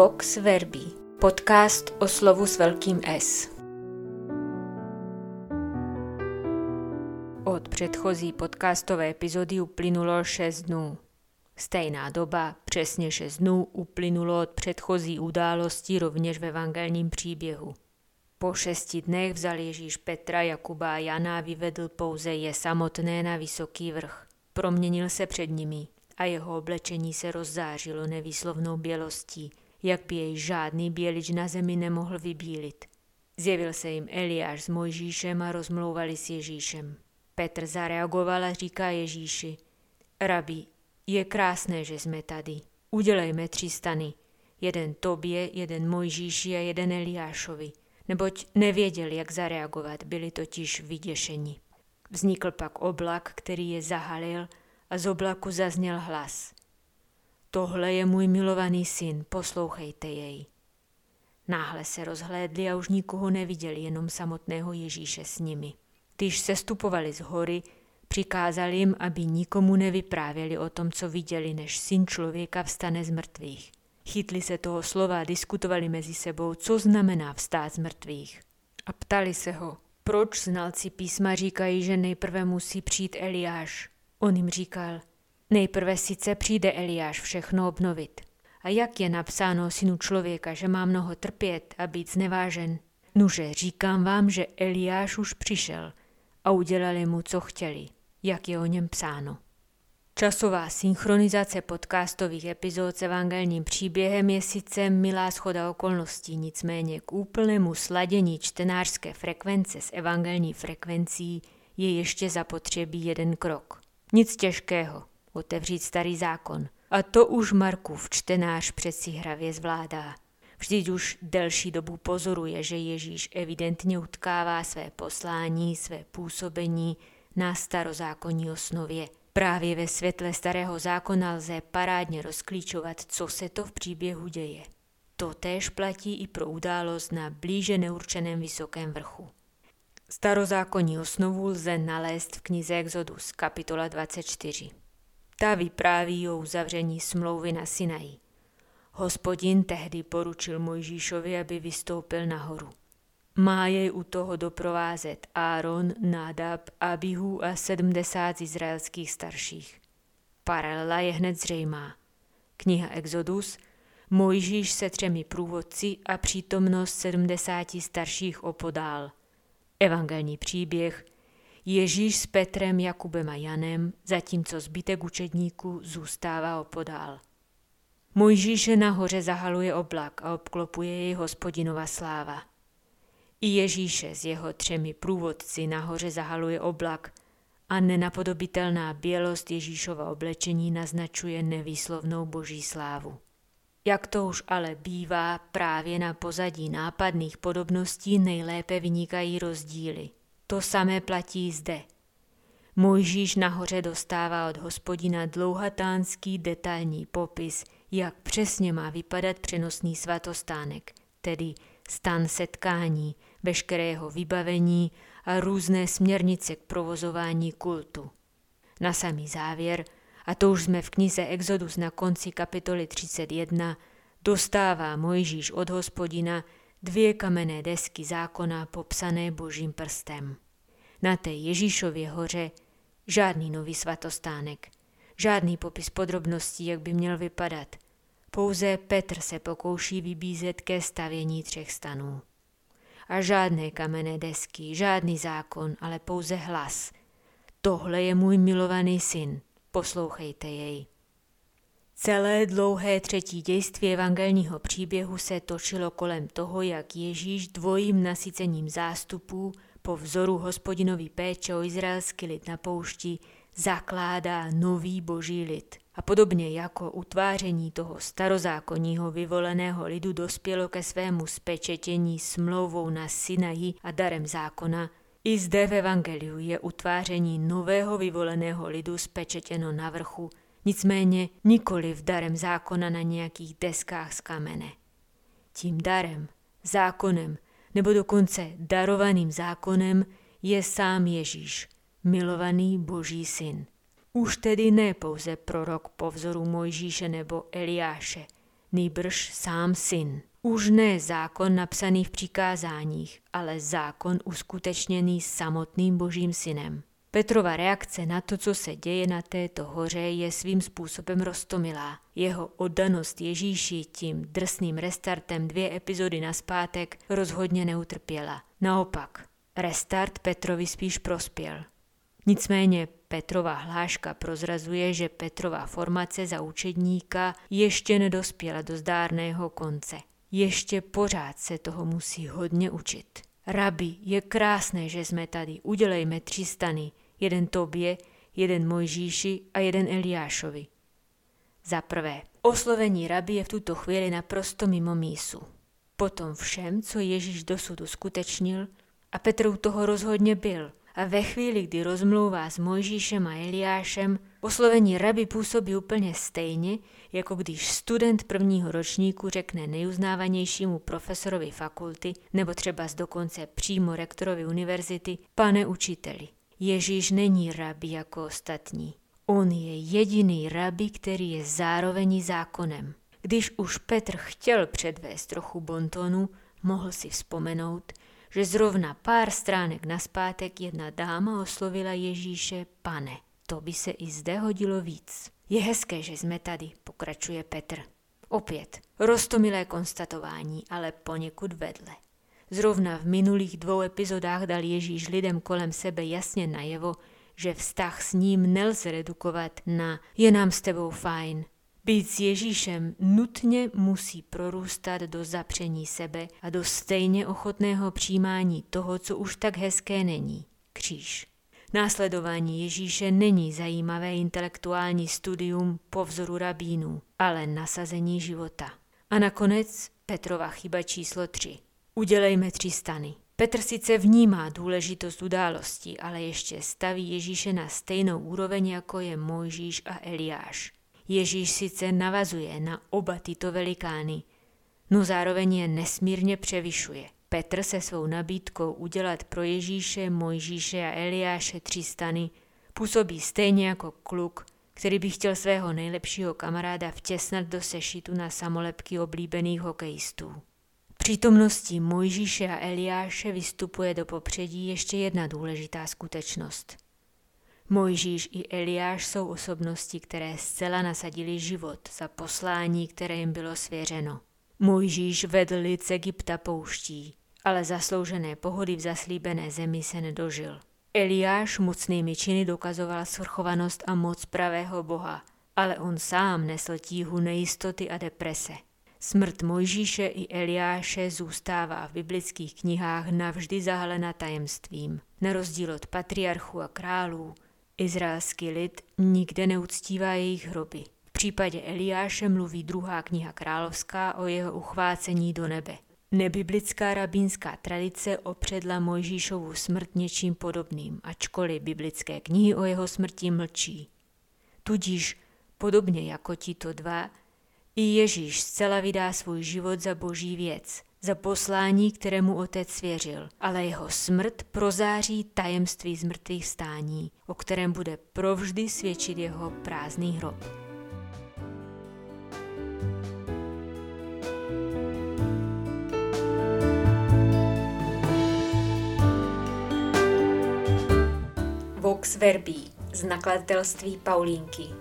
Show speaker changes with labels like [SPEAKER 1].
[SPEAKER 1] Vox Verbi, podcast o slovu s velkým S. Od předchozí podcastové epizody uplynulo 6 dnů. Stejná doba, přesně 6 dnů, uplynulo od předchozí události rovněž ve evangelním příběhu. Po šesti dnech vzal Ježíš Petra, Jakuba a Jana a vyvedl pouze je samotné na vysoký vrch. Proměnil se před nimi a jeho oblečení se rozzářilo nevýslovnou bělostí, jak by jej žádný bělič na zemi nemohl vybílit. Zjevil se jim Eliáš s Mojžíšem a rozmlouvali s Ježíšem. Petr zareagoval a říká Ježíši, Rabi, je krásné, že jsme tady. Udělejme tři stany. Jeden tobě, jeden Mojžíši a jeden Eliášovi. Neboť nevěděli, jak zareagovat, byli totiž vyděšeni. Vznikl pak oblak, který je zahalil a z oblaku zazněl hlas. Tohle je můj milovaný syn, poslouchejte jej. Náhle se rozhlédli a už nikoho neviděli, jenom samotného Ježíše s nimi. Když se stupovali z hory, přikázali jim, aby nikomu nevyprávěli o tom, co viděli, než syn člověka vstane z mrtvých. Chytli se toho slova a diskutovali mezi sebou, co znamená vstát z mrtvých. A ptali se ho, proč znalci písma říkají, že nejprve musí přijít Eliáš. On jim říkal, nejprve sice přijde Eliáš všechno obnovit. A jak je napsáno synu člověka, že má mnoho trpět a být znevážen? Nuže, říkám vám, že Eliáš už přišel a udělali mu, co chtěli, jak je o něm psáno. Časová synchronizace podcastových epizod s evangelním příběhem je sice milá schoda okolností, nicméně k úplnému sladění čtenářské frekvence s evangelní frekvencí je ještě zapotřebí jeden krok. Nic těžkého, otevřít starý zákon. A to už Markův čtenář přeci hravě zvládá. Vždyť už delší dobu pozoruje, že Ježíš evidentně utkává své poslání, své působení na starozákonní osnově. Právě ve světle starého zákona lze parádně rozklíčovat, co se to v příběhu děje. To též platí i pro událost na blíže neurčeném vysokém vrchu. Starozákonní osnovu lze nalézt v knize Exodus, kapitola 24. Ta vypráví o uzavření smlouvy na Sinaji. Hospodin tehdy poručil Mojžíšovi, aby vystoupil nahoru. Má jej u toho doprovázet Áron, Nádab, Abihu a sedmdesát izraelských starších. Paralela je hned zřejmá. Kniha Exodus, Mojžíš se třemi průvodci a přítomnost sedmdesáti starších opodál – Evangelní příběh Ježíš s Petrem, Jakubem a Janem, zatímco zbytek učedníků zůstává opodál. Mojžíše nahoře zahaluje oblak a obklopuje jej hospodinova sláva. I Ježíše s jeho třemi průvodci nahoře zahaluje oblak a nenapodobitelná bělost Ježíšova oblečení naznačuje nevýslovnou boží slávu. Jak to už ale bývá, právě na pozadí nápadných podobností nejlépe vynikají rozdíly. To samé platí zde. Mojžíš nahoře dostává od hospodina dlouhatánský detailní popis, jak přesně má vypadat přenosný svatostánek, tedy stan setkání, veškerého vybavení a různé směrnice k provozování kultu. Na samý závěr – a to už jsme v knize Exodus na konci kapitoly 31, dostává Mojžíš od hospodina dvě kamenné desky zákona popsané božím prstem. Na té Ježíšově hoře žádný nový svatostánek, žádný popis podrobností, jak by měl vypadat. Pouze Petr se pokouší vybízet ke stavění třech stanů. A žádné kamenné desky, žádný zákon, ale pouze hlas. Tohle je můj milovaný syn, poslouchejte jej. Celé dlouhé třetí dějství evangelního příběhu se točilo kolem toho, jak Ježíš dvojím nasycením zástupů po vzoru hospodinový péče o izraelský lid na poušti zakládá nový boží lid. A podobně jako utváření toho starozákonního vyvoleného lidu dospělo ke svému spečetění smlouvou na Sinaji a darem zákona, i zde v Evangeliu je utváření nového vyvoleného lidu spečetěno na vrchu, nicméně nikoli v darem zákona na nějakých deskách z kamene. Tím darem, zákonem nebo dokonce darovaným zákonem je sám Ježíš, milovaný Boží syn. Už tedy ne pouze prorok po vzoru Mojžíše nebo Eliáše, nýbrž sám syn. Už ne zákon napsaný v přikázáních, ale zákon uskutečněný samotným božím synem. Petrova reakce na to, co se děje na této hoře, je svým způsobem roztomilá. Jeho oddanost Ježíši tím drsným restartem dvě epizody naspátek rozhodně neutrpěla. Naopak, restart Petrovi spíš prospěl. Nicméně Petrova hláška prozrazuje, že Petrova formace za učedníka ještě nedospěla do zdárného konce. Ještě pořád se toho musí hodně učit. Rabi, je krásné, že jsme tady, udělejme tři stany, jeden tobě, jeden Mojžíši a jeden Eliášovi. Za prvé, oslovení rabi je v tuto chvíli naprosto mimo mísu. Potom všem, co Ježíš dosud uskutečnil, a Petru toho rozhodně byl, a ve chvíli, kdy rozmlouvá s Mojžíšem a Eliášem, oslovení rabi působí úplně stejně, jako když student prvního ročníku řekne nejuznávanějšímu profesorovi fakulty nebo třeba z dokonce přímo rektorovi univerzity, pane učiteli. Ježíš není rabi jako ostatní. On je jediný rabi, který je zároveň zákonem. Když už Petr chtěl předvést trochu bontonu, mohl si vzpomenout, že zrovna pár stránek naspátek jedna dáma oslovila Ježíše pane. To by se i zde hodilo víc. Je hezké, že jsme tady, pokračuje Petr. Opět, rostomilé konstatování, ale poněkud vedle. Zrovna v minulých dvou epizodách dal Ježíš lidem kolem sebe jasně najevo, že vztah s ním nelze redukovat na je nám s tebou fajn. Být s Ježíšem nutně musí prorůstat do zapření sebe a do stejně ochotného přijímání toho, co už tak hezké není. Kříž. Následování Ježíše není zajímavé intelektuální studium po vzoru rabínů, ale nasazení života. A nakonec Petrova chyba číslo 3. Udělejme tři stany. Petr sice vnímá důležitost události, ale ještě staví Ježíše na stejnou úroveň, jako je Mojžíš a Eliáš. Ježíš sice navazuje na oba tyto velikány, no zároveň je nesmírně převyšuje. Petr se svou nabídkou udělat pro Ježíše, Mojžíše a Eliáše tři stany působí stejně jako kluk, který by chtěl svého nejlepšího kamaráda vtěsnat do sešitu na samolepky oblíbených hokejistů přítomností Mojžíše a Eliáše vystupuje do popředí ještě jedna důležitá skutečnost. Mojžíš i Eliáš jsou osobnosti, které zcela nasadili život za poslání, které jim bylo svěřeno. Mojžíš vedl lid z Egypta pouští, ale zasloužené pohody v zaslíbené zemi se nedožil. Eliáš mocnými činy dokazoval svrchovanost a moc pravého Boha, ale on sám nesl tíhu nejistoty a deprese. Smrt Mojžíše i Eliáše zůstává v biblických knihách navždy zahalena tajemstvím. Na rozdíl od patriarchů a králů, izraelský lid nikde neuctívá jejich hroby. V případě Eliáše mluví druhá kniha královská o jeho uchvácení do nebe. Nebiblická rabínská tradice opředla Mojžíšovu smrt něčím podobným, ačkoliv biblické knihy o jeho smrti mlčí. Tudíž, podobně jako tito dva, i Ježíš zcela vydá svůj život za boží věc, za poslání, kterému otec svěřil, ale jeho smrt prozáří tajemství zmrtvých stání, o kterém bude provždy svědčit jeho prázdný hrob. Vox Verbi z nakladatelství Paulínky